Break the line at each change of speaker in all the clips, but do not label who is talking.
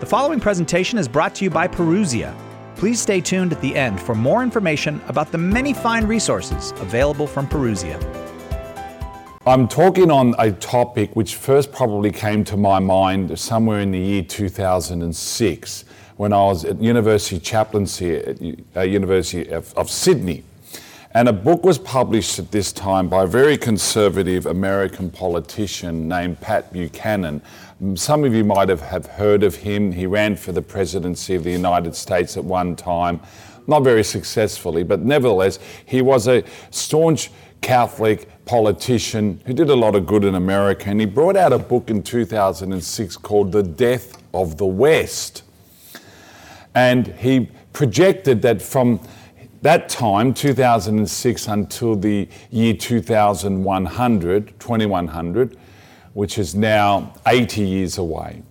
The following presentation is brought to you by Parousia. Please stay tuned at the end for more information about the many fine resources available from Parousia.
I'm talking on a topic which first probably came to my mind somewhere in the year 2006 when I was at University Chaplaincy at uh, University of, of Sydney. And a book was published at this time by a very conservative American politician named Pat Buchanan. Mm, some of you might have, have heard of him. He ran for the presidency of the United States at one time, not very successfully, but nevertheless, he was a staunch Catholic politician who did a lot of good in America. And he brought out a book in 2006 called The Death of the West. And he projected that from that time, 2006 until the year 2100, 2100, which is now 80 years away,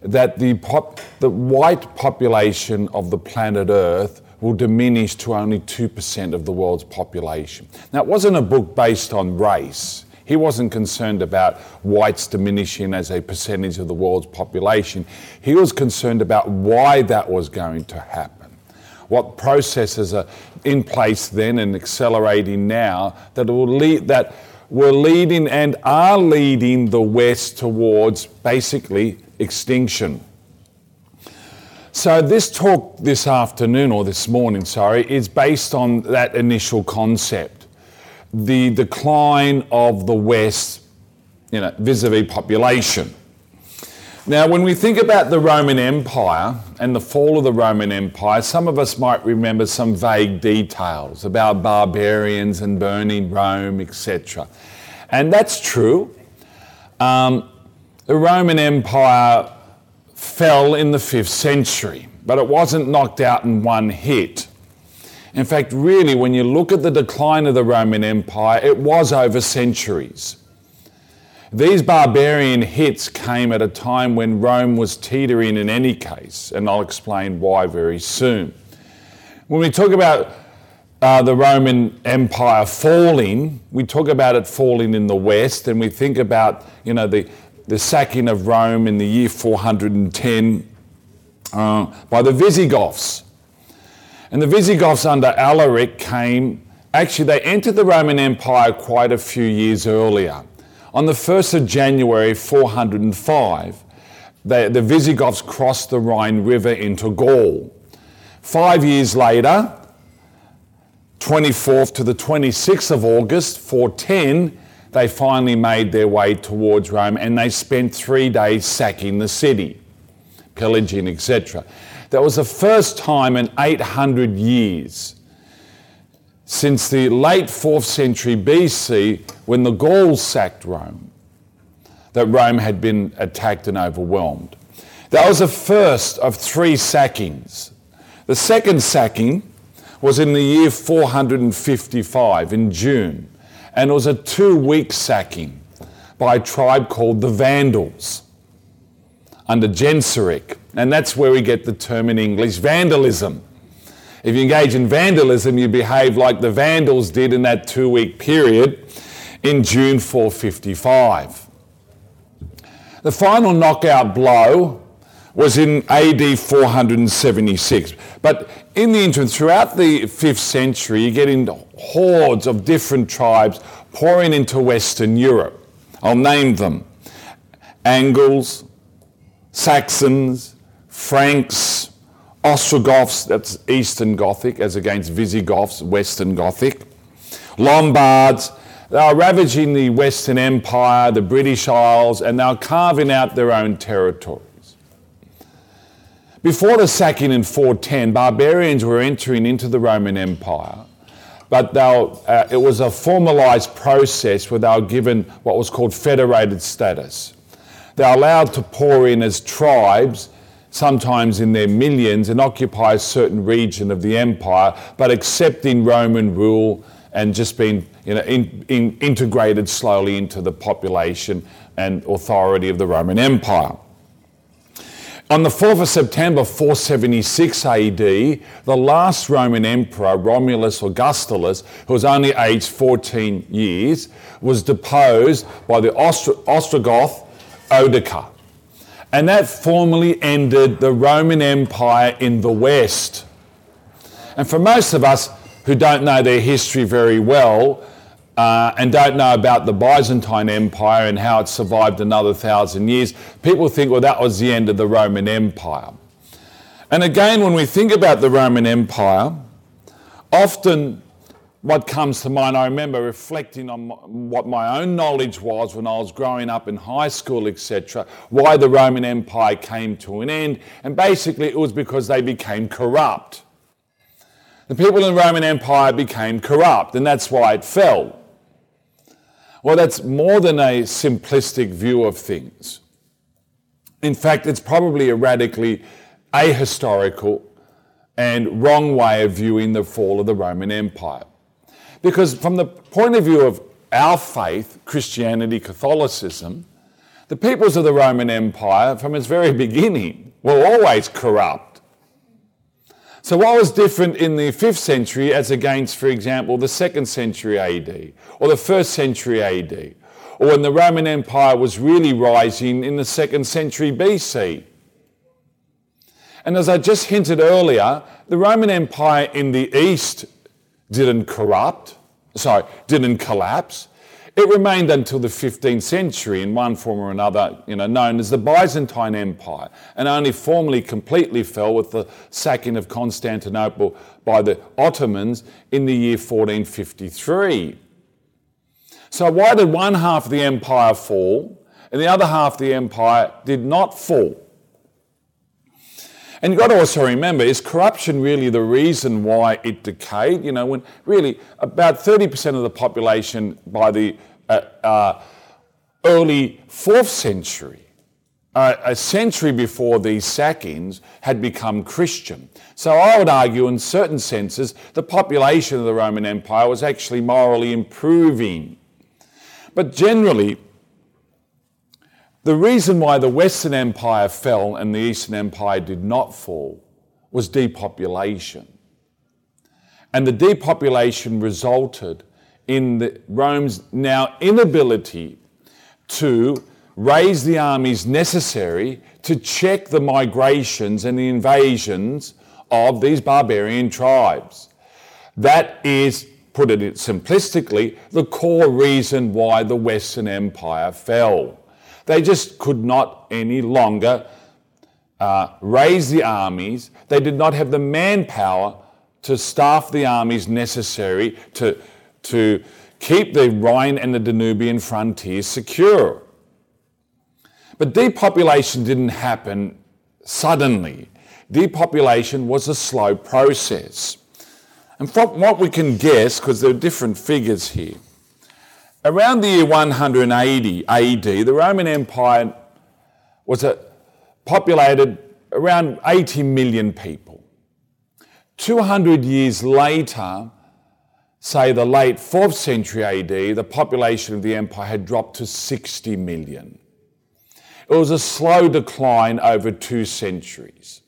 that the, pop, the white population of the planet Earth will diminish to only 2% of the world's population. Now, it wasn't a book based on race. He wasn't concerned about whites diminishing as a percentage of the world's population. He was concerned about why that was going to happen what processes are in place then and accelerating now that will lead that were leading and are leading the West towards basically extinction. So, this talk this afternoon, or this morning, sorry, is based on that initial concept the decline of the West you know, vis a vis population. Now, when we think about the Roman Empire and the fall of the Roman Empire, some of us might remember some vague details about barbarians and burning Rome, etc. And that's true. Um, the Roman Empire fell in the 5th century, but it wasn't knocked out in one hit. In fact, really, when you look at the decline of the Roman Empire, it was over centuries. These barbarian hits came at a time when Rome was teetering in any case, and I'll explain why very soon. When we talk about uh, the Roman Empire falling, we talk about it falling in the West, and we think about you know the, the sacking of Rome in the year 410 uh, by the Visigoths. And the Visigoths under Alaric came, actually, they entered the Roman Empire quite a few years earlier. On the 1st of January 405, the, the Visigoths crossed the Rhine River into Gaul. Five years later, 24th to the 26th of August 410, they finally made their way towards Rome and they spent three days sacking the city, pillaging, etc. That was the first time in 800 years since the late 4th century BC when the Gauls sacked Rome, that Rome had been attacked and overwhelmed. That was the first of three sackings. The second sacking was in the year 455 in June, and it was a two week sacking by a tribe called the Vandals under Genseric. And that's where we get the term in English vandalism. If you engage in vandalism, you behave like the Vandals did in that two week period in June 455. The final knockout blow was in AD 476. But in the interim, throughout the 5th century, you get in hordes of different tribes pouring into Western Europe. I'll name them Angles, Saxons, Franks, Ostrogoths, that's Eastern Gothic, as against Visigoths, Western Gothic. Lombards, they are ravaging the Western Empire, the British Isles, and they are carving out their own territories. Before the sacking in 410, barbarians were entering into the Roman Empire, but uh, it was a formalized process where they were given what was called federated status. They are allowed to pour in as tribes sometimes in their millions, and occupy a certain region of the empire, but accepting Roman rule and just being you know, in, in, integrated slowly into the population and authority of the Roman Empire. On the 4th of September 476 AD, the last Roman emperor, Romulus Augustulus, who was only aged 14 years, was deposed by the Ostro- Ostrogoth Odoacer And that formally ended the Roman Empire in the West. And for most of us who don't know their history very well uh, and don't know about the Byzantine Empire and how it survived another thousand years, people think, well, that was the end of the Roman Empire. And again, when we think about the Roman Empire, often what comes to mind, I remember reflecting on what my own knowledge was when I was growing up in high school, etc., why the Roman Empire came to an end. And basically, it was because they became corrupt. The people in the Roman Empire became corrupt, and that's why it fell. Well, that's more than a simplistic view of things. In fact, it's probably a radically ahistorical and wrong way of viewing the fall of the Roman Empire. Because from the point of view of our faith, Christianity, Catholicism, the peoples of the Roman Empire, from its very beginning, were always corrupt. So, what was different in the 5th century as against, for example, the 2nd century AD or the 1st century AD, or when the Roman Empire was really rising in the 2nd century BC? And as I just hinted earlier, the Roman Empire in the East didn't corrupt, sorry, didn't collapse. It remained until the 15th century in one form or another, you know, known as the Byzantine Empire, and only formally completely fell with the sacking of Constantinople by the Ottomans in the year 1453. So why did one half of the empire fall and the other half of the empire did not fall? And you've got to also remember, is corruption really the reason why it decayed? You know, when really about 30% of the population by the uh, uh, early fourth century, uh, a century before these sackings, had become Christian. So I would argue, in certain senses, the population of the Roman Empire was actually morally improving. But generally, the reason why the Western Empire fell and the Eastern Empire did not fall was depopulation. And the depopulation resulted in the, Rome's now inability to raise the armies necessary to check the migrations and the invasions of these barbarian tribes. That is, put it simplistically, the core reason why the Western Empire fell. They just could not any longer uh, raise the armies. They did not have the manpower to staff the armies necessary to, to keep the Rhine and the Danubian frontiers secure. But depopulation didn't happen suddenly. Depopulation was a slow process. And from what we can guess, because there are different figures here, Around the year 180 AD, the Roman Empire was a, populated around 80 million people. 200 years later, say the late 4th century AD, the population of the empire had dropped to 60 million. It was a slow decline over two centuries.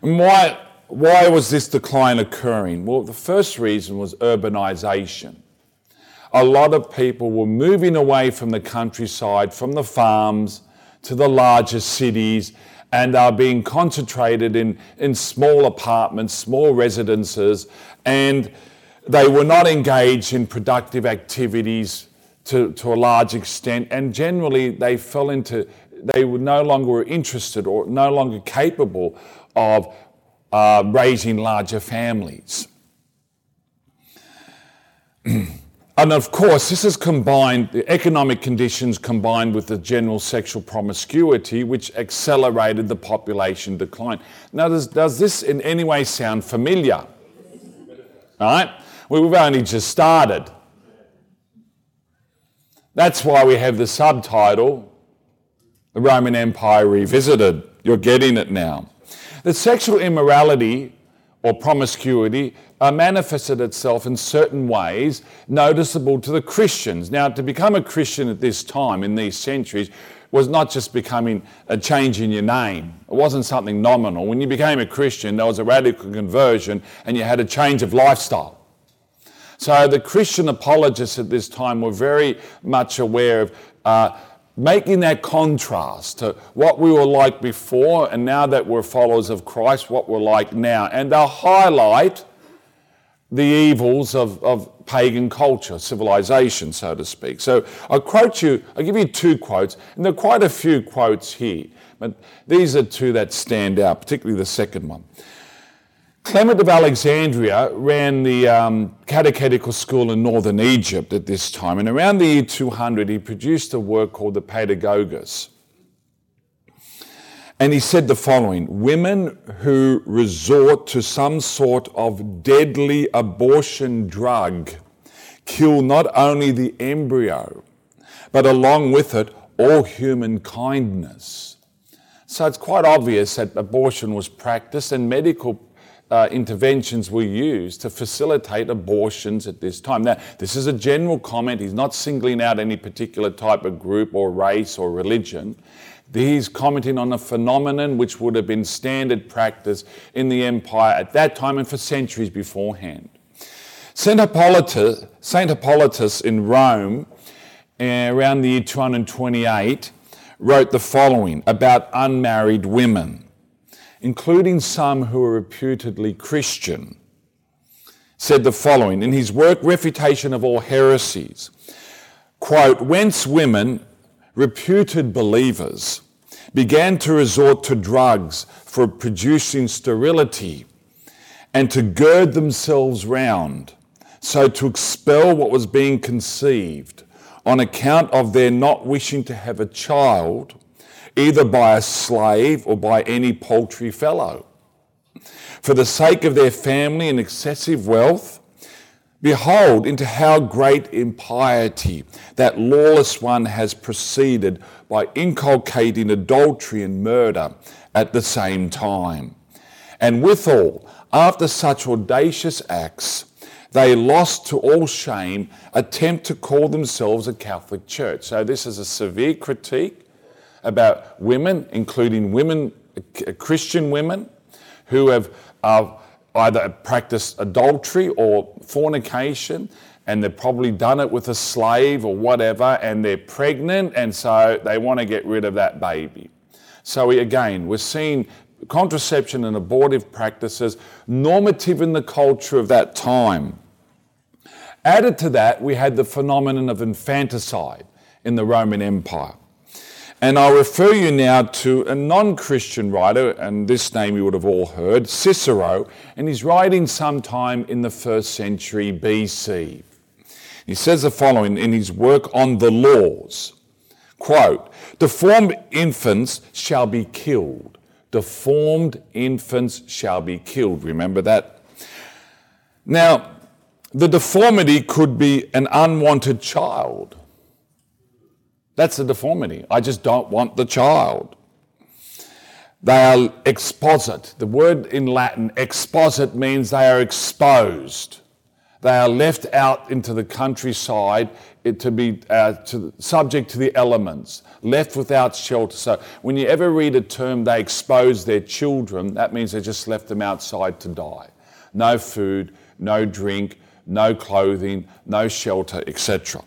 And why, why was this decline occurring? Well, the first reason was urbanization a lot of people were moving away from the countryside, from the farms to the larger cities, and are being concentrated in, in small apartments, small residences, and they were not engaged in productive activities to, to a large extent, and generally they fell into, they were no longer interested or no longer capable of uh, raising larger families. And of course, this is combined, the economic conditions combined with the general sexual promiscuity, which accelerated the population decline. Now, does, does this in any way sound familiar? All right? We've only just started. That's why we have the subtitle, The Roman Empire Revisited. You're getting it now. The sexual immorality or promiscuity uh, manifested itself in certain ways noticeable to the Christians. Now, to become a Christian at this time, in these centuries, was not just becoming a change in your name. It wasn't something nominal. When you became a Christian, there was a radical conversion and you had a change of lifestyle. So the Christian apologists at this time were very much aware of uh, making that contrast to what we were like before and now that we're followers of Christ, what we're like now. And they'll highlight the evils of, of pagan culture, civilization, so to speak. So I quote you, I'll give you two quotes, and there are quite a few quotes here, but these are two that stand out, particularly the second one. Clement of Alexandria ran the um, catechetical school in northern Egypt at this time, and around the year 200, he produced a work called the Pedagogus. And he said the following Women who resort to some sort of deadly abortion drug kill not only the embryo, but along with it, all human kindness. So it's quite obvious that abortion was practiced and medical uh, interventions were used to facilitate abortions at this time. Now, this is a general comment. He's not singling out any particular type of group or race or religion. He's commenting on a phenomenon which would have been standard practice in the empire at that time and for centuries beforehand. St. Hippolytus, Saint Hippolytus in Rome, uh, around the year 228, wrote the following about unmarried women including some who were reputedly Christian, said the following in his work Refutation of All Heresies quote, Whence women, reputed believers, began to resort to drugs for producing sterility and to gird themselves round, so to expel what was being conceived on account of their not wishing to have a child either by a slave or by any paltry fellow. For the sake of their family and excessive wealth, behold, into how great impiety that lawless one has proceeded by inculcating adultery and murder at the same time. And withal, after such audacious acts, they lost to all shame attempt to call themselves a Catholic Church. So, this is a severe critique about women, including women, Christian women, who have uh, either practiced adultery or fornication, and they've probably done it with a slave or whatever, and they're pregnant, and so they want to get rid of that baby. So, again, we're seeing contraception and abortive practices normative in the culture of that time. Added to that, we had the phenomenon of infanticide in the Roman Empire. And I'll refer you now to a non Christian writer, and this name you would have all heard, Cicero, and he's writing sometime in the first century BC. He says the following in his work on the laws quote, Deformed infants shall be killed. Deformed infants shall be killed. Remember that? Now, the deformity could be an unwanted child that's the deformity. I just don't want the child. They are exposit. The word in Latin, exposit, means they are exposed. They are left out into the countryside to be uh, to, subject to the elements, left without shelter. So when you ever read a term, they expose their children, that means they just left them outside to die. No food, no drink, no clothing, no shelter, etc.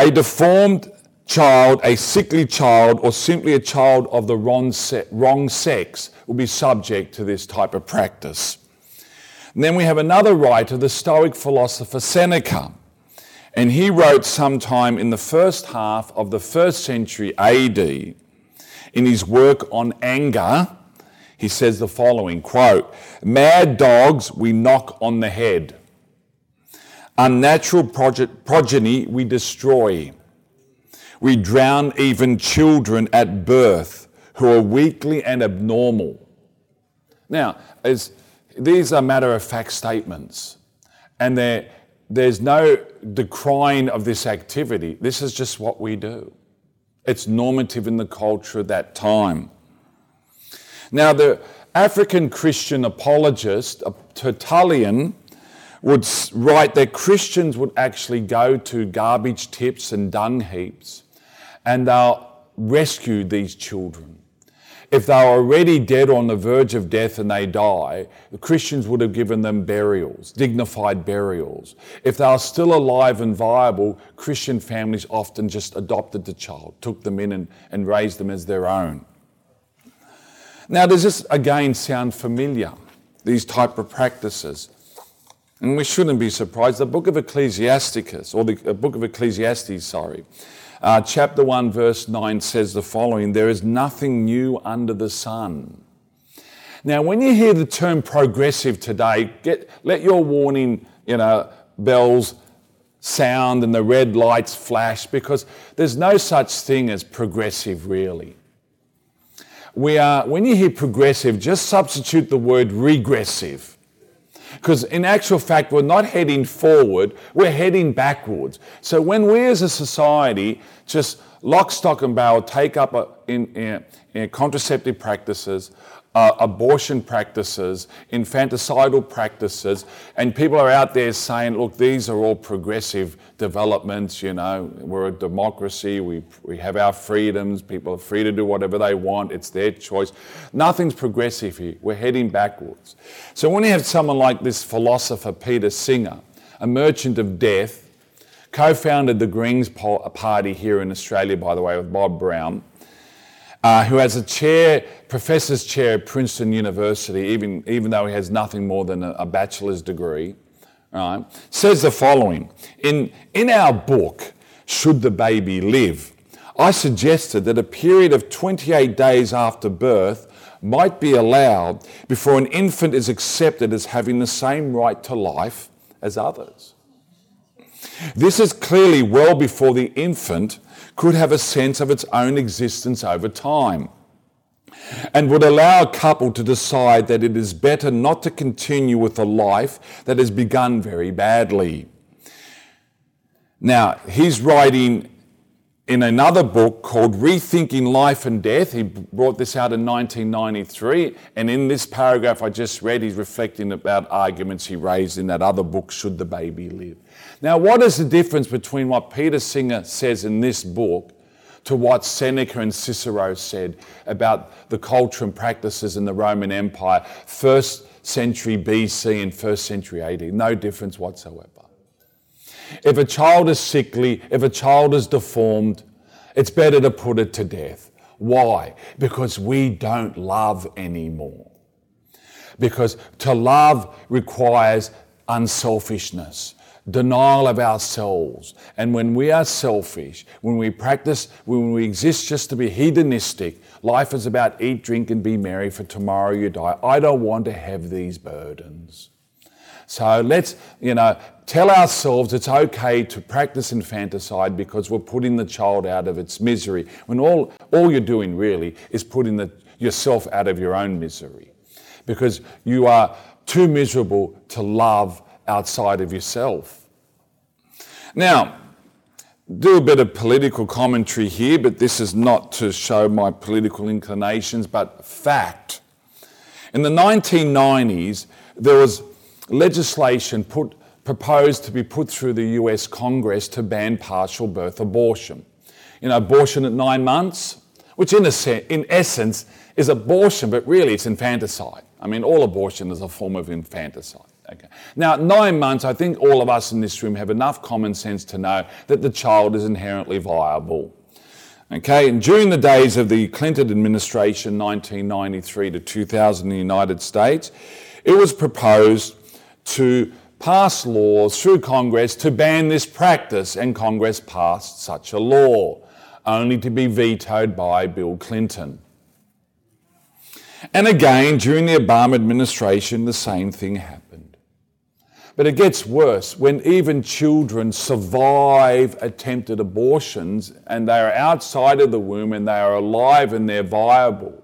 A deformed child, a sickly child, or simply a child of the wrong, se- wrong sex will be subject to this type of practice. And then we have another writer, the Stoic philosopher Seneca. And he wrote sometime in the first half of the first century AD in his work on anger. He says the following quote, Mad dogs we knock on the head. Unnatural progeny we destroy. We drown even children at birth who are weakly and abnormal. Now, as, these are matter of fact statements, and there's no decrying of this activity. This is just what we do. It's normative in the culture of that time. Now, the African Christian apologist, Tertullian, would write that Christians would actually go to garbage tips and dung heaps and they'll rescue these children. if they were already dead on the verge of death and they die, the Christians would have given them burials, dignified burials. If they are still alive and viable, Christian families often just adopted the child, took them in and, and raised them as their own. Now, does this again sound familiar? These type of practices. And we shouldn't be surprised. The book of Ecclesiasticus, or the book of Ecclesiastes, sorry, uh, chapter 1, verse 9 says the following There is nothing new under the sun. Now, when you hear the term progressive today, get, let your warning you know, bells sound and the red lights flash because there's no such thing as progressive, really. We are, when you hear progressive, just substitute the word regressive. Because in actual fact, we're not heading forward, we're heading backwards. So when we as a society just lock, stock, and barrel take up a, in, in, in contraceptive practices, uh, abortion practices, infanticidal practices, and people are out there saying, look, these are all progressive developments, you know, we're a democracy, we, we have our freedoms, people are free to do whatever they want, it's their choice. Nothing's progressive here, we're heading backwards. So when you have someone like this philosopher, Peter Singer, a merchant of death, co founded the Greens Party here in Australia, by the way, with Bob Brown uh, who has a chair, professor's chair at Princeton University, even, even though he has nothing more than a, a bachelor's degree, right, says the following in, in our book, Should the Baby Live? I suggested that a period of 28 days after birth might be allowed before an infant is accepted as having the same right to life as others. This is clearly well before the infant could have a sense of its own existence over time and would allow a couple to decide that it is better not to continue with a life that has begun very badly. Now, he's writing in another book called Rethinking Life and Death. He brought this out in 1993. And in this paragraph I just read, he's reflecting about arguments he raised in that other book, Should the Baby Live? Now, what is the difference between what Peter Singer says in this book to what Seneca and Cicero said about the culture and practices in the Roman Empire, first century BC and first century AD? No difference whatsoever. If a child is sickly, if a child is deformed, it's better to put it to death. Why? Because we don't love anymore. Because to love requires unselfishness denial of ourselves. And when we are selfish, when we practice, when we exist just to be hedonistic, life is about eat, drink, and be merry, for tomorrow you die. I don't want to have these burdens. So let's, you know, tell ourselves it's okay to practice infanticide because we're putting the child out of its misery. When all, all you're doing really is putting the, yourself out of your own misery because you are too miserable to love outside of yourself. Now, do a bit of political commentary here, but this is not to show my political inclinations, but fact. In the 1990s, there was legislation put, proposed to be put through the US Congress to ban partial birth abortion. You know, abortion at nine months, which in, a, in essence is abortion, but really it's infanticide. I mean, all abortion is a form of infanticide. Okay. Now, nine months, I think all of us in this room have enough common sense to know that the child is inherently viable. Okay, and during the days of the Clinton administration, 1993 to 2000 in the United States, it was proposed to pass laws through Congress to ban this practice, and Congress passed such a law, only to be vetoed by Bill Clinton. And again, during the Obama administration, the same thing happened. But it gets worse when even children survive attempted abortions and they are outside of the womb and they are alive and they're viable.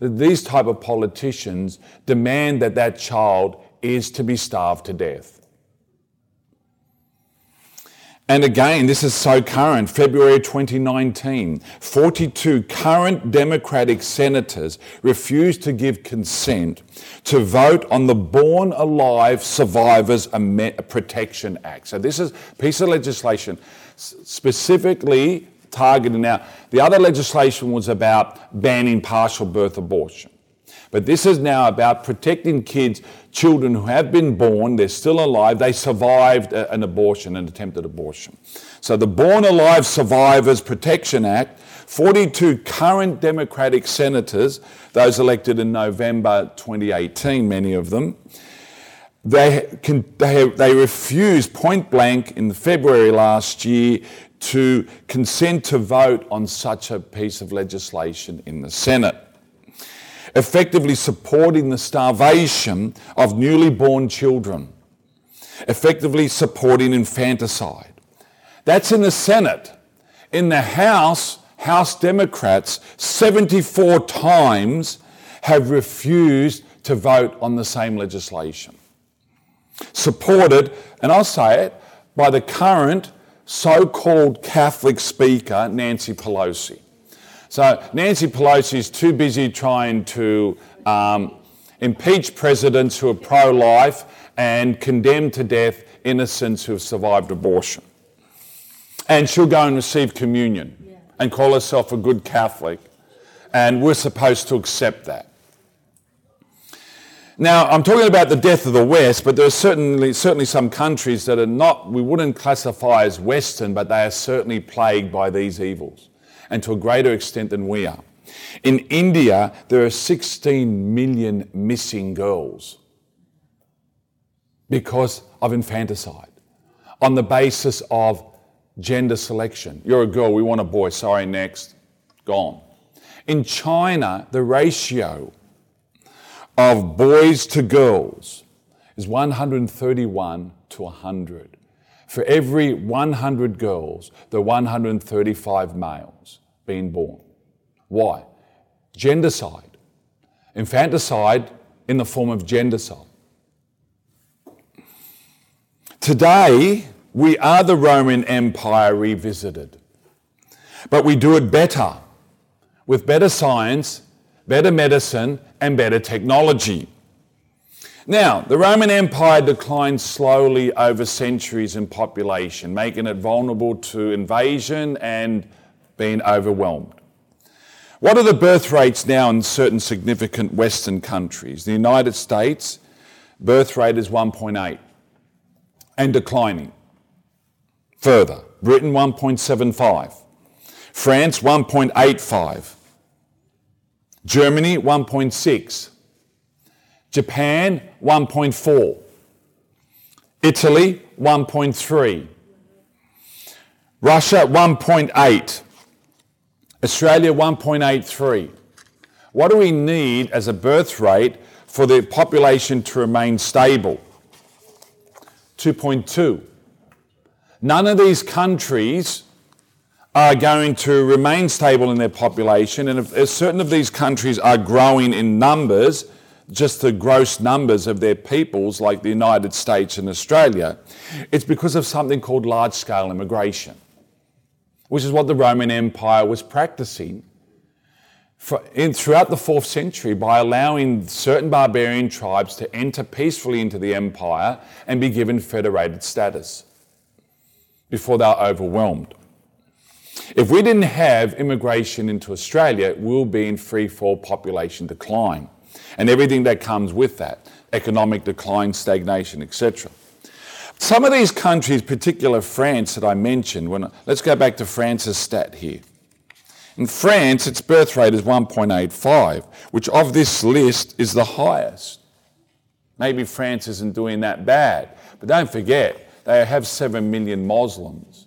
These type of politicians demand that that child is to be starved to death. And again, this is so current. February 2019, 42 current Democratic senators refused to give consent to vote on the Born Alive Survivors Protection Act. So, this is a piece of legislation specifically targeting. Now, the other legislation was about banning partial birth abortion. But this is now about protecting kids, children who have been born, they're still alive, they survived an abortion, an attempted abortion. So the Born Alive Survivors Protection Act, 42 current Democratic senators, those elected in November 2018, many of them, they, can, they, they refused point blank in February last year to consent to vote on such a piece of legislation in the Senate, effectively supporting the starvation of newly born children, effectively supporting infanticide. That's in the Senate. In the House, House Democrats 74 times have refused to vote on the same legislation. Supported, and I'll say it, by the current so called Catholic speaker, Nancy Pelosi. So Nancy Pelosi is too busy trying to um, impeach presidents who are pro life and condemn to death innocents who have survived abortion. And she'll go and receive communion yeah. and call herself a good Catholic. And we're supposed to accept that. Now, I'm talking about the death of the West, but there are certainly, certainly some countries that are not, we wouldn't classify as Western, but they are certainly plagued by these evils, and to a greater extent than we are. In India, there are 16 million missing girls because of infanticide on the basis of gender selection. You're a girl, we want a boy, sorry, next, gone. In China, the ratio of boys to girls is 131 to 100. For every 100 girls, are 135 males being born. Why? Gendercide. Infanticide in the form of gendercide. Today, we are the Roman Empire revisited. But we do it better, with better science, better medicine, and better technology. Now, the Roman Empire declined slowly over centuries in population, making it vulnerable to invasion and being overwhelmed. What are the birth rates now in certain significant Western countries? The United States, birth rate is 1.8 and declining. Further, Britain 1.75, France 1.85, Germany 1.6, Japan 1.4, Italy 1.3, Russia 1.8, Australia 1.83. What do we need as a birth rate for the population to remain stable? 2.2. None of these countries are going to remain stable in their population, and if, certain of these countries are growing in numbers, just the gross numbers of their peoples, like the United States and Australia, it's because of something called large scale immigration, which is what the Roman Empire was practicing for, in, throughout the fourth century by allowing certain barbarian tribes to enter peacefully into the empire and be given federated status before they are overwhelmed. If we didn't have immigration into Australia, we'll be in free fall population decline and everything that comes with that economic decline, stagnation, etc. Some of these countries, particular France that I mentioned, when, let's go back to France's stat here. In France, its birth rate is 1.85, which of this list is the highest. Maybe France isn't doing that bad, but don't forget, they have 7 million Muslims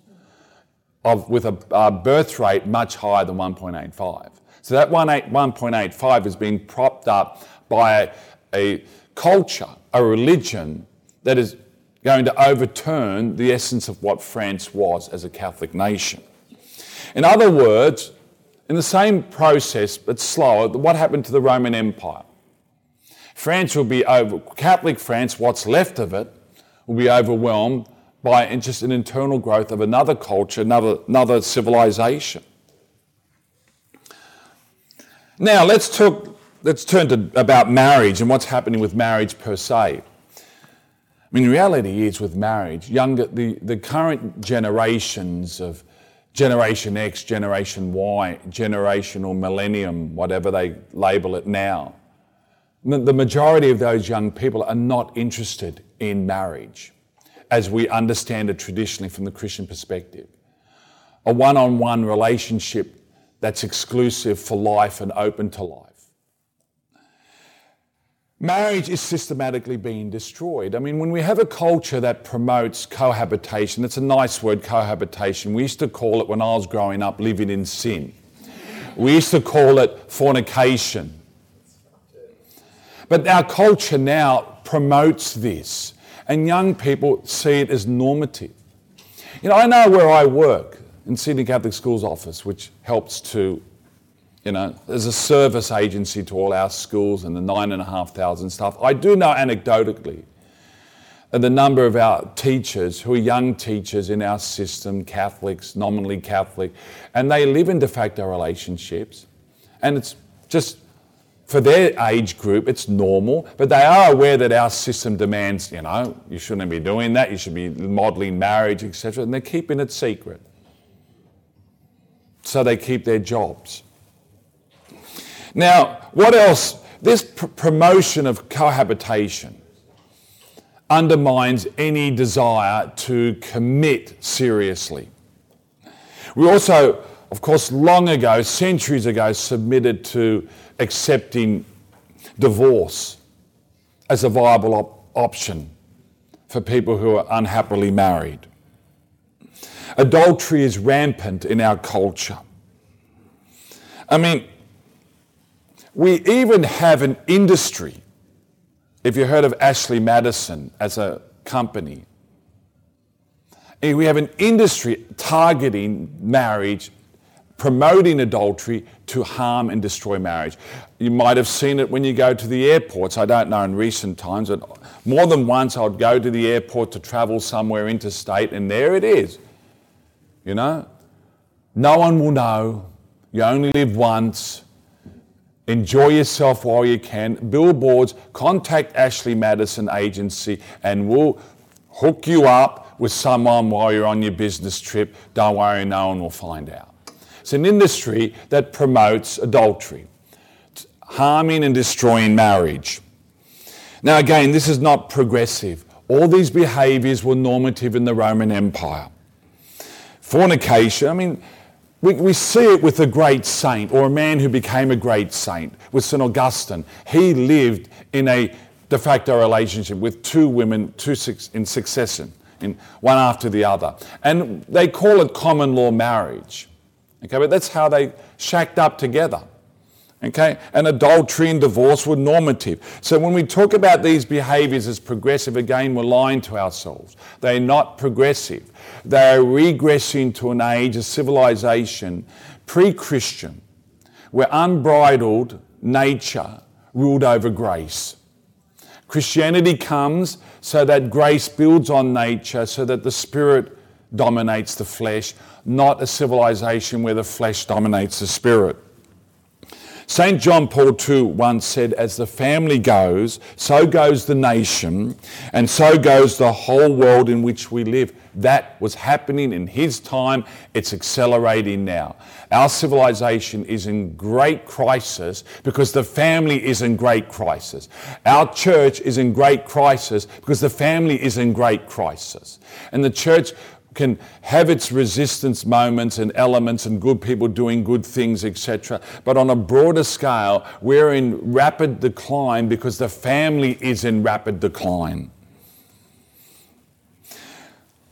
of, with a, a birth rate much higher than 1.85. So that 1.85 has been propped up by a, culture, a religion that is going to overturn the essence of what France was as a Catholic nation. In other words, in the same process, but slower, what happened to the Roman Empire? France will be over, Catholic France, what's left of it, will be overwhelmed by just an internal growth of another culture, another, another civilization. Now, let's, talk, let's turn to about marriage and what's happening with marriage per se. I mean, reality is with marriage, younger, the, the current generations of Generation X, Generation Y, generational millennium, whatever they label it now. The majority of those young people are not interested in marriage as we understand it traditionally from the Christian perspective. A one on one relationship that's exclusive for life and open to life. Marriage is systematically being destroyed. I mean, when we have a culture that promotes cohabitation, it's a nice word, cohabitation. We used to call it, when I was growing up, living in sin. We used to call it fornication. But our culture now promotes this, and young people see it as normative. You know, I know where I work in Sydney Catholic Schools office, which helps to you know, there's a service agency to all our schools and the nine and a half thousand staff. I do know anecdotally that the number of our teachers who are young teachers in our system, Catholics, nominally Catholic, and they live in de facto relationships. And it's just for their age group, it's normal, but they are aware that our system demands, you know, you shouldn't be doing that, you should be modelling marriage, etc., and they're keeping it secret. So they keep their jobs. Now, what else? This pr- promotion of cohabitation undermines any desire to commit seriously. We also, of course, long ago, centuries ago, submitted to accepting divorce as a viable op- option for people who are unhappily married. Adultery is rampant in our culture. I mean, we even have an industry. If you heard of Ashley Madison as a company, we have an industry targeting marriage, promoting adultery to harm and destroy marriage. You might have seen it when you go to the airports. I don't know in recent times, but more than once I would go to the airport to travel somewhere interstate, and there it is. You know, no one will know. You only live once. Enjoy yourself while you can. Billboards, contact Ashley Madison Agency and we'll hook you up with someone while you're on your business trip. Don't worry, no one will find out. It's an industry that promotes adultery, harming and destroying marriage. Now, again, this is not progressive. All these behaviors were normative in the Roman Empire. Fornication, I mean, we, we see it with a great saint or a man who became a great saint, with St. Augustine. He lived in a de facto relationship with two women two in succession, in one after the other. And they call it common law marriage. Okay, but that's how they shacked up together. Okay? And adultery and divorce were normative. So when we talk about these behaviors as progressive, again, we're lying to ourselves. They're not progressive. They are regressing to an age of civilization pre Christian, where unbridled nature ruled over grace. Christianity comes so that grace builds on nature, so that the spirit dominates the flesh, not a civilization where the flesh dominates the spirit. St. John Paul II once said, As the family goes, so goes the nation, and so goes the whole world in which we live. That was happening in his time. It's accelerating now. Our civilization is in great crisis because the family is in great crisis. Our church is in great crisis because the family is in great crisis. And the church can have its resistance moments and elements and good people doing good things, etc. But on a broader scale, we're in rapid decline because the family is in rapid decline.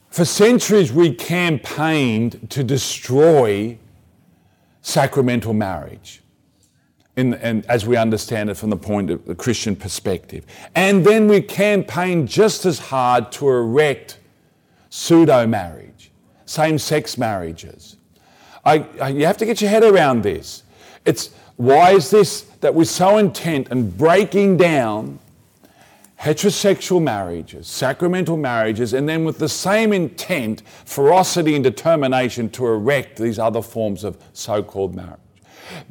For centuries, we campaigned to destroy sacramental marriage. In, and as we understand it from the point of the Christian perspective. And then we campaigned just as hard to erect pseudo marriage, same sex marriages. I, I, you have to get your head around this. It's why is this that we're so intent on breaking down heterosexual marriages, sacramental marriages, and then with the same intent, ferocity, and determination to erect these other forms of so called marriage?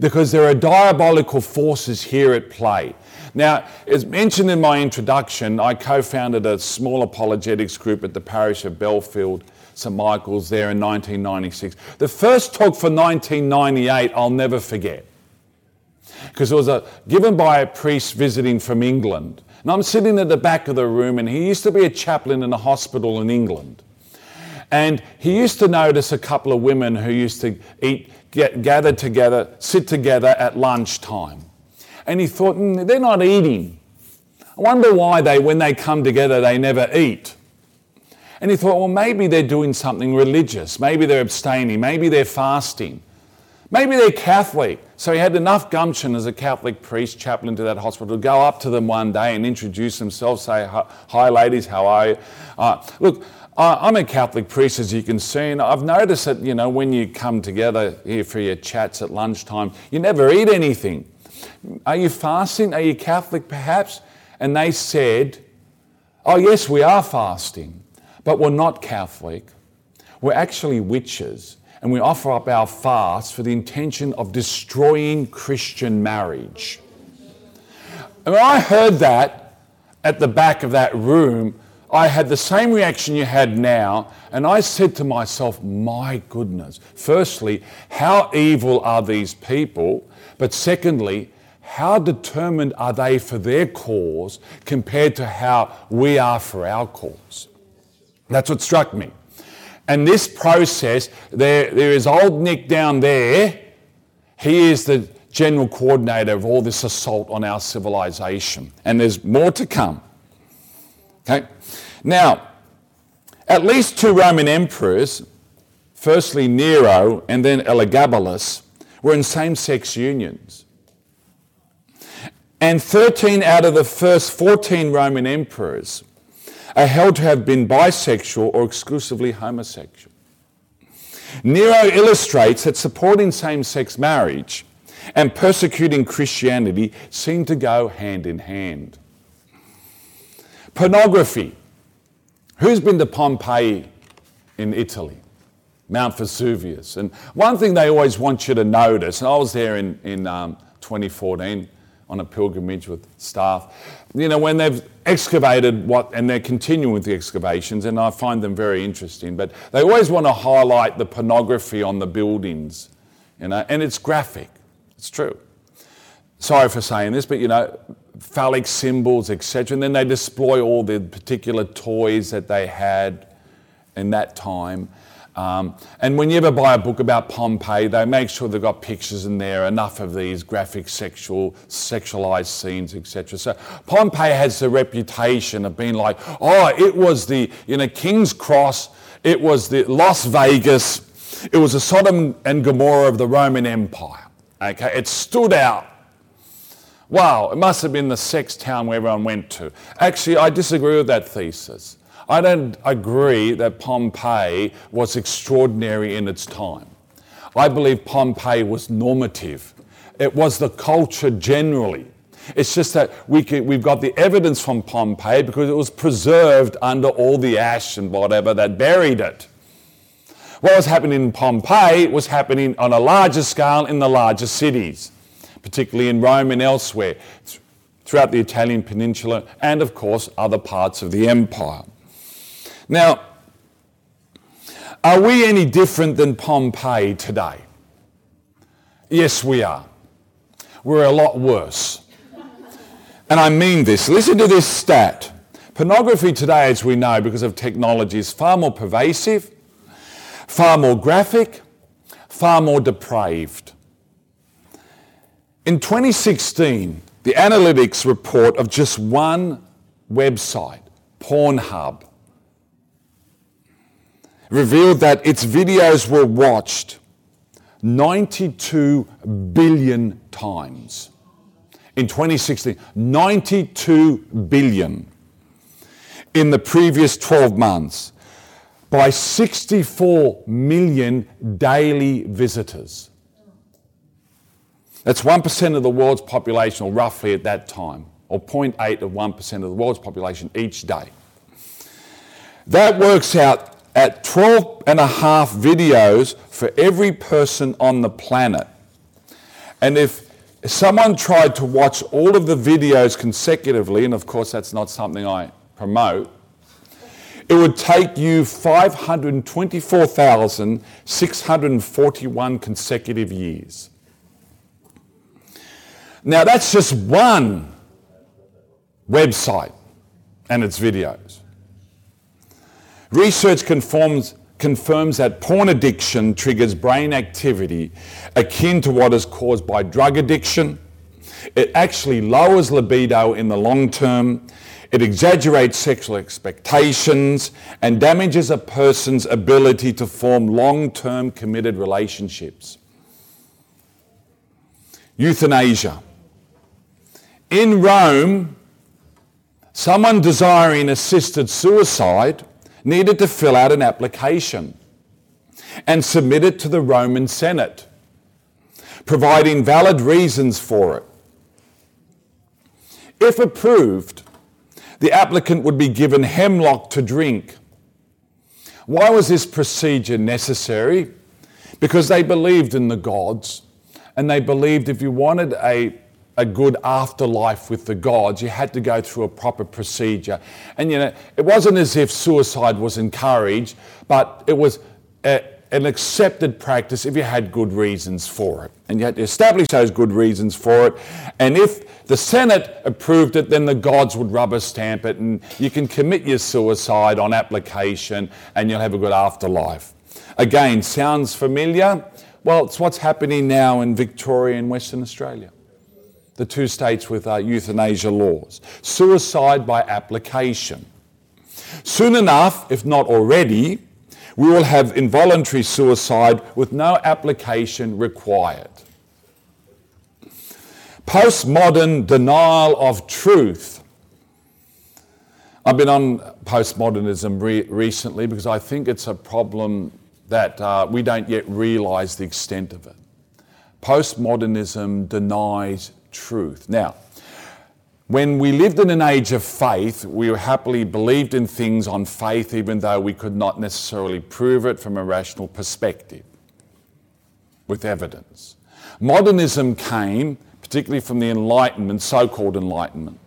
Because there are diabolical forces here at play. Now, as mentioned in my introduction, I co founded a small apologetics group at the parish of Belfield St Michael's there in 1996. The first talk for 1998 I'll never forget because it was a, given by a priest visiting from England. And I'm sitting at the back of the room, and he used to be a chaplain in a hospital in England. And he used to notice a couple of women who used to eat, get, gather together, sit together at lunchtime. And he thought, mm, they're not eating. I wonder why they, when they come together, they never eat. And he thought, well, maybe they're doing something religious. Maybe they're abstaining. Maybe they're fasting. Maybe they're Catholic. So he had enough gumption as a Catholic priest, chaplain to that hospital, to go up to them one day and introduce himself, say, Hi, ladies, how are you? Uh, look, I'm a Catholic priest, as you can see, and I've noticed that, you know, when you come together here for your chats at lunchtime, you never eat anything. Are you fasting? Are you Catholic, perhaps? And they said, Oh, yes, we are fasting, but we're not Catholic. We're actually witches and we offer up our fast for the intention of destroying Christian marriage. And when I heard that at the back of that room, I had the same reaction you had now, and I said to myself, My goodness, firstly, how evil are these people? But secondly, how determined are they for their cause compared to how we are for our cause? That's what struck me. And this process, there, there is old Nick down there. He is the general coordinator of all this assault on our civilization. And there's more to come. Okay? Now, at least two Roman emperors, firstly Nero and then Elagabalus, were in same sex unions. And 13 out of the first 14 Roman emperors are held to have been bisexual or exclusively homosexual. Nero illustrates that supporting same sex marriage and persecuting Christianity seem to go hand in hand. Pornography. Who's been to Pompeii in Italy? Mount Vesuvius. And one thing they always want you to notice, and I was there in, in um, 2014, on a pilgrimage with staff. You know, when they've excavated what, and they're continuing with the excavations, and I find them very interesting, but they always want to highlight the pornography on the buildings, you know, and it's graphic. It's true. Sorry for saying this, but you know, phallic symbols, etc. And then they display all the particular toys that they had in that time. Um, and when you ever buy a book about Pompeii, they make sure they've got pictures in there, enough of these graphic sexual, sexualized scenes, etc. So Pompeii has the reputation of being like, oh, it was the, you know, King's Cross, it was the Las Vegas, it was the Sodom and Gomorrah of the Roman Empire. Okay, it stood out. Wow, it must have been the sex town where everyone went to. Actually, I disagree with that thesis. I don't agree that Pompeii was extraordinary in its time. I believe Pompeii was normative. It was the culture generally. It's just that we we've got the evidence from Pompeii because it was preserved under all the ash and whatever that buried it. What was happening in Pompeii was happening on a larger scale in the larger cities, particularly in Rome and elsewhere, throughout the Italian peninsula, and of course other parts of the empire. Now, are we any different than Pompeii today? Yes, we are. We're a lot worse. And I mean this. Listen to this stat. Pornography today, as we know, because of technology, is far more pervasive, far more graphic, far more depraved. In 2016, the analytics report of just one website, Pornhub, revealed that its videos were watched 92 billion times. In 2016, 92 billion in the previous 12 months by 64 million daily visitors. That's 1% of the world's population, or roughly at that time, or 0.8 of 1% of the world's population each day. That works out at 12 and a half videos for every person on the planet. And if someone tried to watch all of the videos consecutively, and of course that's not something I promote, it would take you 524,641 consecutive years. Now, that's just one website and its videos. Research confirms, confirms that porn addiction triggers brain activity akin to what is caused by drug addiction. It actually lowers libido in the long term. It exaggerates sexual expectations and damages a person's ability to form long term committed relationships. Euthanasia. In Rome, someone desiring assisted suicide needed to fill out an application and submit it to the Roman Senate, providing valid reasons for it. If approved, the applicant would be given hemlock to drink. Why was this procedure necessary? Because they believed in the gods and they believed if you wanted a a good afterlife with the gods, you had to go through a proper procedure. And you know, it wasn't as if suicide was encouraged, but it was a, an accepted practice if you had good reasons for it. And you had to establish those good reasons for it. And if the Senate approved it, then the gods would rubber stamp it, and you can commit your suicide on application and you'll have a good afterlife. Again, sounds familiar? Well, it's what's happening now in Victoria and Western Australia the two states with uh, euthanasia laws. Suicide by application. Soon enough, if not already, we will have involuntary suicide with no application required. Postmodern denial of truth. I've been on postmodernism re- recently because I think it's a problem that uh, we don't yet realize the extent of it. Postmodernism denies truth. Now, when we lived in an age of faith, we happily believed in things on faith, even though we could not necessarily prove it from a rational perspective with evidence. Modernism came, particularly from the Enlightenment, so called Enlightenment,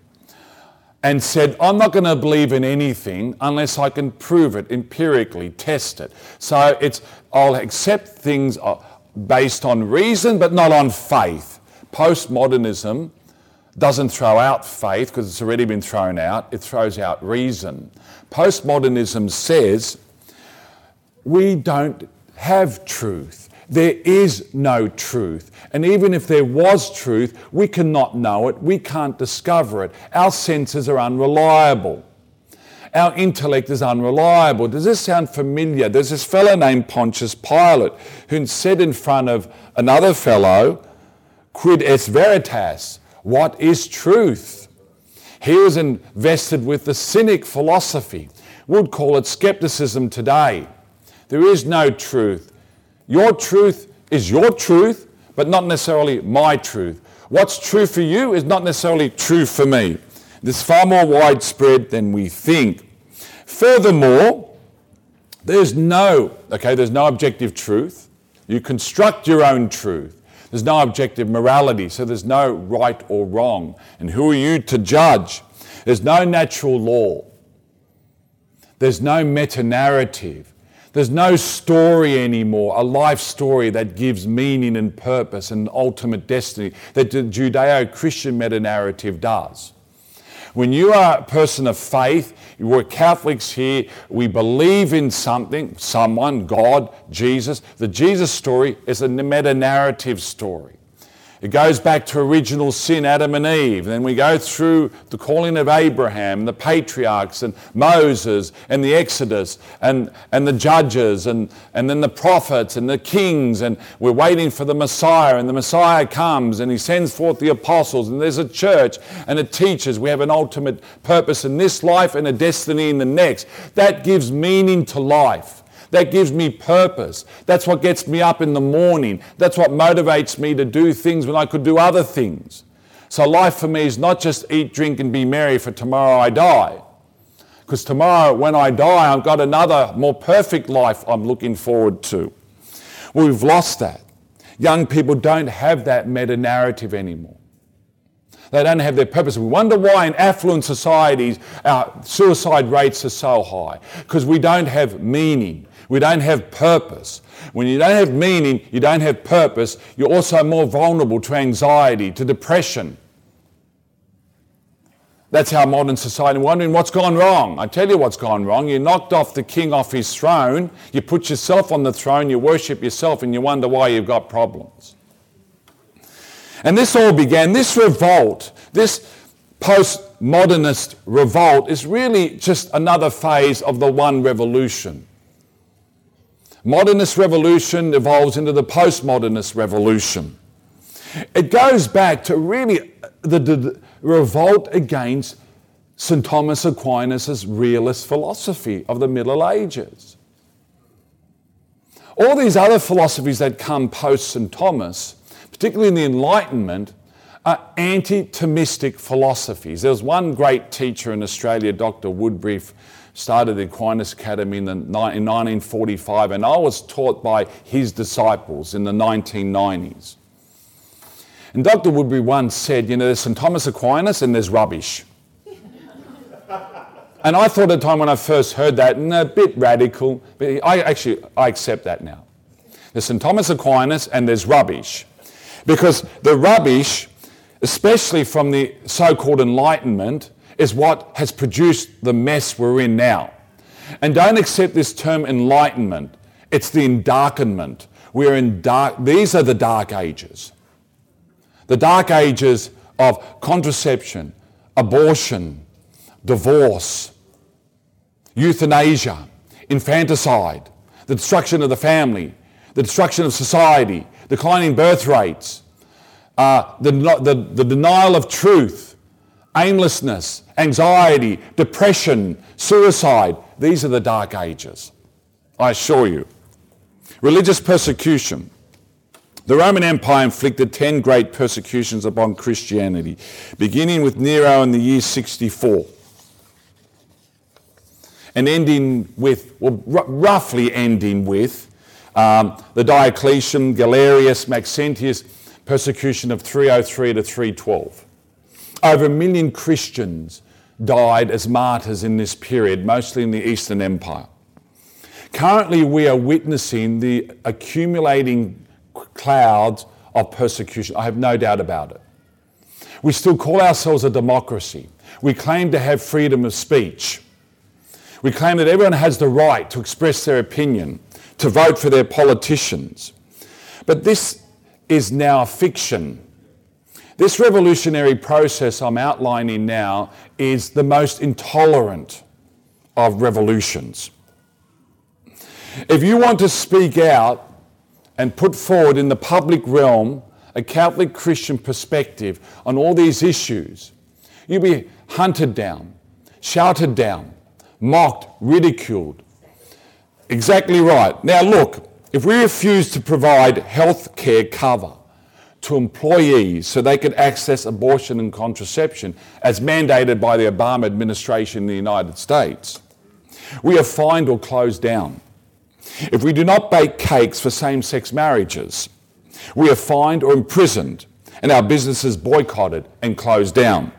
and said, I'm not going to believe in anything unless I can prove it empirically, test it. So it's, I'll accept things uh, based on reason, but not on faith. Postmodernism doesn't throw out faith because it's already been thrown out, it throws out reason. Postmodernism says we don't have truth. There is no truth. And even if there was truth, we cannot know it, we can't discover it. Our senses are unreliable. Our intellect is unreliable. Does this sound familiar? There's this fellow named Pontius Pilate who said in front of another fellow, Quid est veritas? What is truth? He was invested with the cynic philosophy. We'd call it skepticism today. There is no truth. Your truth is your truth, but not necessarily my truth. What's true for you is not necessarily true for me. This is far more widespread than we think. Furthermore, there's no, okay, there's no objective truth. You construct your own truth. There's no objective morality, so there's no right or wrong. And who are you to judge? There's no natural law. There's no meta narrative. There's no story anymore, a life story that gives meaning and purpose and ultimate destiny that the Judeo Christian meta narrative does. When you are a person of faith, we're Catholics here, we believe in something, someone, God, Jesus. The Jesus story is a meta narrative story. It goes back to original sin, Adam and Eve. Then we go through the calling of Abraham, the patriarchs, and Moses, and the Exodus, and, and the judges, and, and then the prophets, and the kings. And we're waiting for the Messiah, and the Messiah comes, and he sends forth the apostles, and there's a church, and it teaches. We have an ultimate purpose in this life and a destiny in the next. That gives meaning to life. That gives me purpose. That's what gets me up in the morning. That's what motivates me to do things when I could do other things. So life for me is not just eat, drink, and be merry for tomorrow I die. Because tomorrow, when I die, I've got another more perfect life I'm looking forward to. We've lost that. Young people don't have that meta narrative anymore. They don't have their purpose. We wonder why in affluent societies our suicide rates are so high. Because we don't have meaning. We don't have purpose. When you don't have meaning, you don't have purpose, you're also more vulnerable to anxiety, to depression. That's our modern society. Wondering what's gone wrong. I tell you what's gone wrong. You knocked off the king off his throne, you put yourself on the throne, you worship yourself, and you wonder why you've got problems. And this all began, this revolt, this postmodernist revolt is really just another phase of the one revolution. Modernist revolution evolves into the postmodernist revolution. It goes back to really the, the revolt against St. Thomas Aquinas' realist philosophy of the Middle Ages. All these other philosophies that come post St. Thomas particularly in the Enlightenment, are anti Thomistic philosophies. There was one great teacher in Australia, Dr. Woodbury, started the Aquinas Academy in, the, in 1945, and I was taught by his disciples in the 1990s. And Dr. Woodbury once said, you know, there's St. Thomas Aquinas and there's rubbish. and I thought at the time when I first heard that, and a bit radical, but I actually, I accept that now. There's St. Thomas Aquinas and there's rubbish. Because the rubbish, especially from the so called Enlightenment, is what has produced the mess we're in now. And don't accept this term enlightenment, it's the endarkenment. We're in dark, these are the dark ages. The dark ages of contraception, abortion, divorce, euthanasia, infanticide, the destruction of the family, the destruction of society, declining birth rates, uh, the, the, the denial of truth, aimlessness, anxiety, depression, suicide. These are the dark ages, I assure you. Religious persecution. The Roman Empire inflicted 10 great persecutions upon Christianity, beginning with Nero in the year 64 and ending with, well, r- roughly ending with um, the Diocletian, Galerius, Maxentius persecution of 303 to 312. Over a million Christians died as martyrs in this period, mostly in the Eastern Empire. Currently, we are witnessing the accumulating clouds of persecution. I have no doubt about it. We still call ourselves a democracy. We claim to have freedom of speech. We claim that everyone has the right to express their opinion to vote for their politicians. But this is now fiction. This revolutionary process I'm outlining now is the most intolerant of revolutions. If you want to speak out and put forward in the public realm a Catholic Christian perspective on all these issues, you'll be hunted down, shouted down, mocked, ridiculed, Exactly right. Now, look, if we refuse to provide health care cover to employees so they could access abortion and contraception, as mandated by the Obama administration in the United States, we are fined or closed down. If we do not bake cakes for same sex marriages, we are fined or imprisoned and our businesses boycotted and closed down.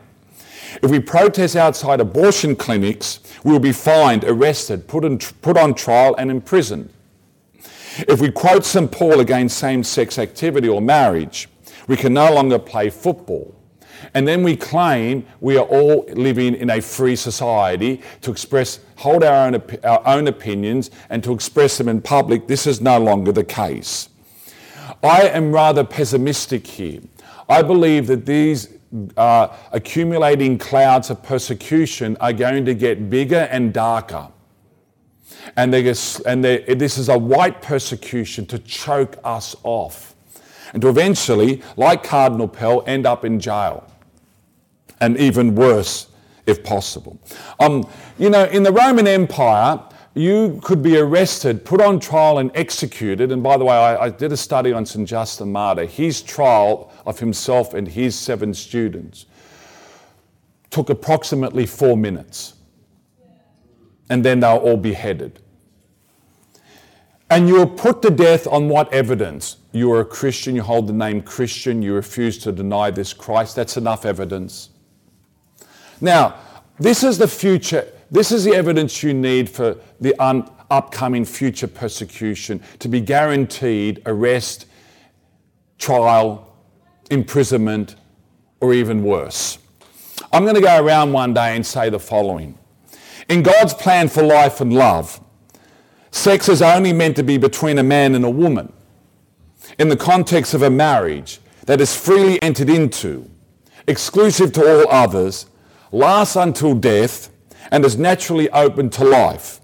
If we protest outside abortion clinics, we will be fined, arrested, put, in, put on trial, and imprisoned. If we quote St. Paul against same sex activity or marriage, we can no longer play football. And then we claim we are all living in a free society to express, hold our own, our own opinions and to express them in public. This is no longer the case. I am rather pessimistic here. I believe that these uh, accumulating clouds of persecution are going to get bigger and darker. And, they and they, this is a white persecution to choke us off and to eventually, like Cardinal Pell, end up in jail. And even worse, if possible. Um, you know, in the Roman Empire, you could be arrested, put on trial, and executed. And by the way, I, I, did a study on St. Justin Martyr. His trial of himself and his seven students took approximately four minutes. And then they were all beheaded. And you are put to death on what evidence? You are a Christian, you hold the name Christian, you refuse to deny this Christ. That's enough evidence. Now, this is the future, this is the evidence you need for the un- upcoming future persecution to be guaranteed arrest, trial, imprisonment, or even worse. I'm going to go around one day and say the following In God's plan for life and love, Sex is only meant to be between a man and a woman in the context of a marriage that is freely entered into, exclusive to all others, lasts until death, and is naturally open to life.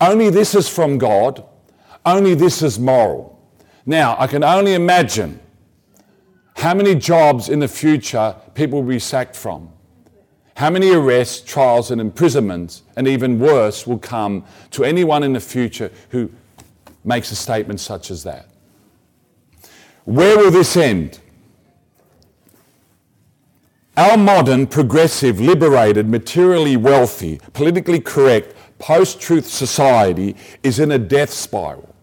Only this is from God, only this is moral. Now, I can only imagine how many jobs in the future people will be sacked from. How many arrests, trials, and imprisonments, and even worse, will come to anyone in the future who makes a statement such as that? Where will this end? Our modern, progressive, liberated, materially wealthy, politically correct, post truth society is in a death spiral,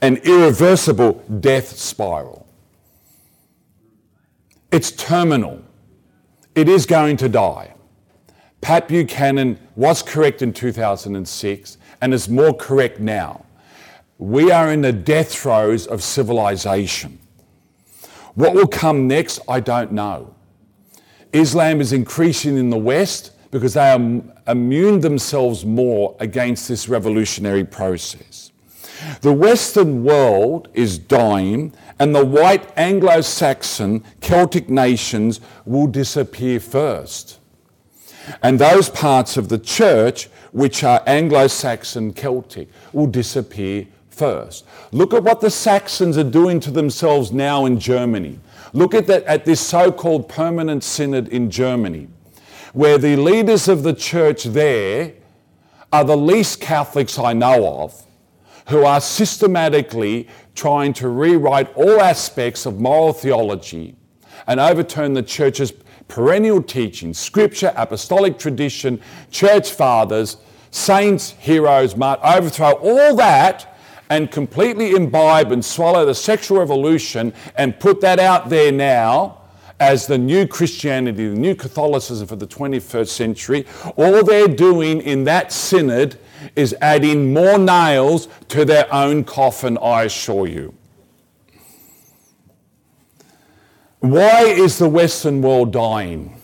an irreversible death spiral. It's terminal it is going to die. Pat Buchanan was correct in 2006 and is more correct now. We are in the death throes of civilization. What will come next, I don't know. Islam is increasing in the West because they are immune themselves more against this revolutionary process. The Western world is dying and the white Anglo Saxon Celtic nations will disappear first. And those parts of the church which are Anglo Saxon Celtic will disappear first. Look at what the Saxons are doing to themselves now in Germany. Look at, that, at this so called permanent synod in Germany, where the leaders of the church there are the least Catholics I know of, who are systematically trying to rewrite all aspects of moral theology and overturn the church's perennial teaching, scripture, apostolic tradition, church fathers, saints, heroes, mark, overthrow all that and completely imbibe and swallow the sexual revolution and put that out there now as the new Christianity, the new Catholicism for the 21st century. All they're doing in that synod is adding more nails to their own coffin, I assure you. Why is the Western world dying?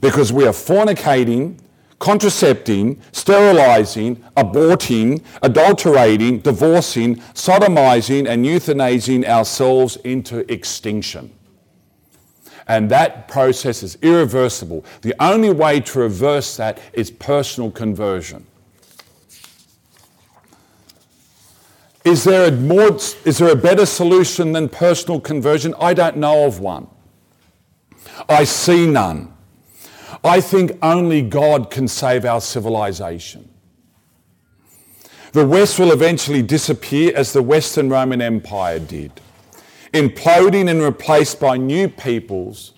Because we are fornicating, contracepting, sterilizing, aborting, adulterating, divorcing, sodomizing, and euthanizing ourselves into extinction. And that process is irreversible. The only way to reverse that is personal conversion. Is there, a more, is there a better solution than personal conversion? I don't know of one. I see none. I think only God can save our civilization. The West will eventually disappear as the Western Roman Empire did, imploding and replaced by new peoples,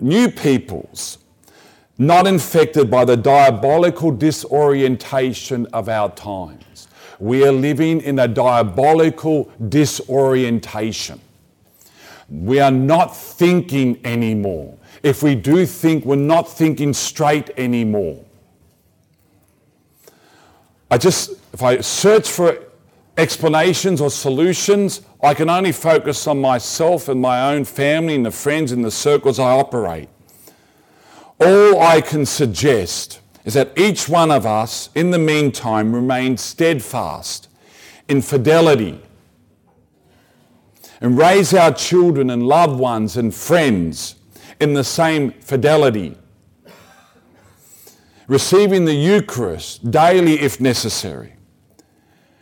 new peoples not infected by the diabolical disorientation of our time. We are living in a diabolical disorientation. We are not thinking anymore. If we do think, we're not thinking straight anymore. I just, if I search for explanations or solutions, I can only focus on myself and my own family and the friends in the circles I operate. All I can suggest is that each one of us, in the meantime, remain steadfast in fidelity and raise our children and loved ones and friends in the same fidelity, receiving the Eucharist daily if necessary.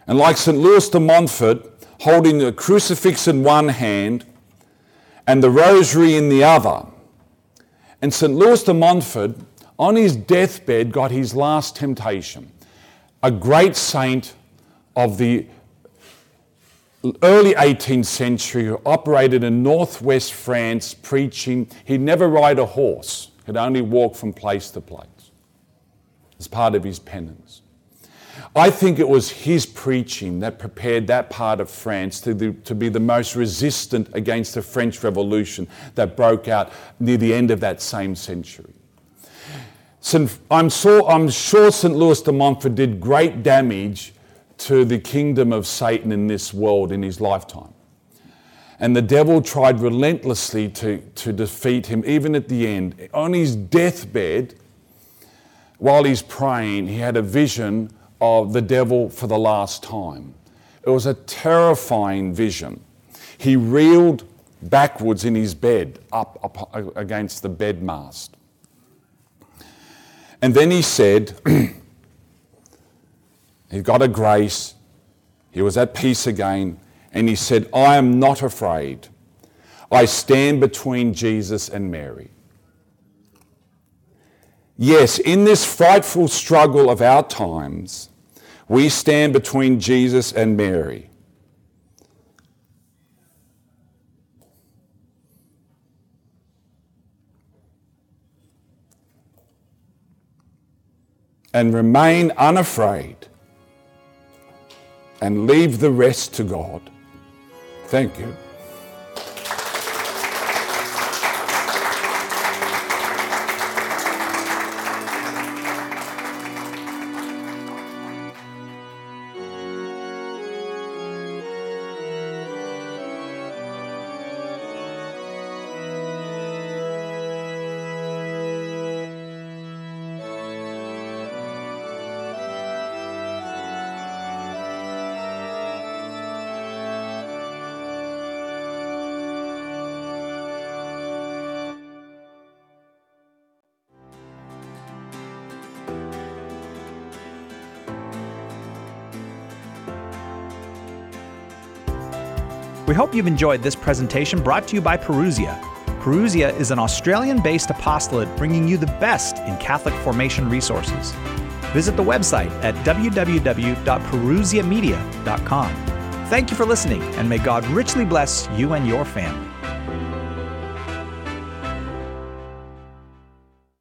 And like St. Louis de Montfort, holding the crucifix in one hand and the rosary in the other. And St. Louis de Montfort on his deathbed got his last temptation. A great saint of the early 18th century who operated in northwest France preaching. He'd never ride a horse, he'd only walk from place to place as part of his penance. I think it was his preaching that prepared that part of France to, the, to be the most resistant against the French Revolution that broke out near the end of that same century. I'm, so, I'm sure St. Louis de Montfort did great damage to the kingdom of Satan in this world in his lifetime. And the devil tried relentlessly to, to defeat him, even at the end. On his deathbed, while he's praying, he had a vision of the devil for the last time. It was a terrifying vision. He reeled backwards in his bed, up, up against the bedmast. And then he said, he got a grace, he was at peace again, and he said, I am not afraid. I stand between Jesus and Mary. Yes, in this frightful struggle of our times, we stand between Jesus and Mary. And remain unafraid and leave the rest to God. Thank you.
We hope you've enjoyed this presentation brought to you by Parousia. Parousia is an Australian based apostolate bringing you the best in Catholic formation resources. Visit the website at www.parousiamedia.com. Thank you for listening, and may God richly bless you and your family.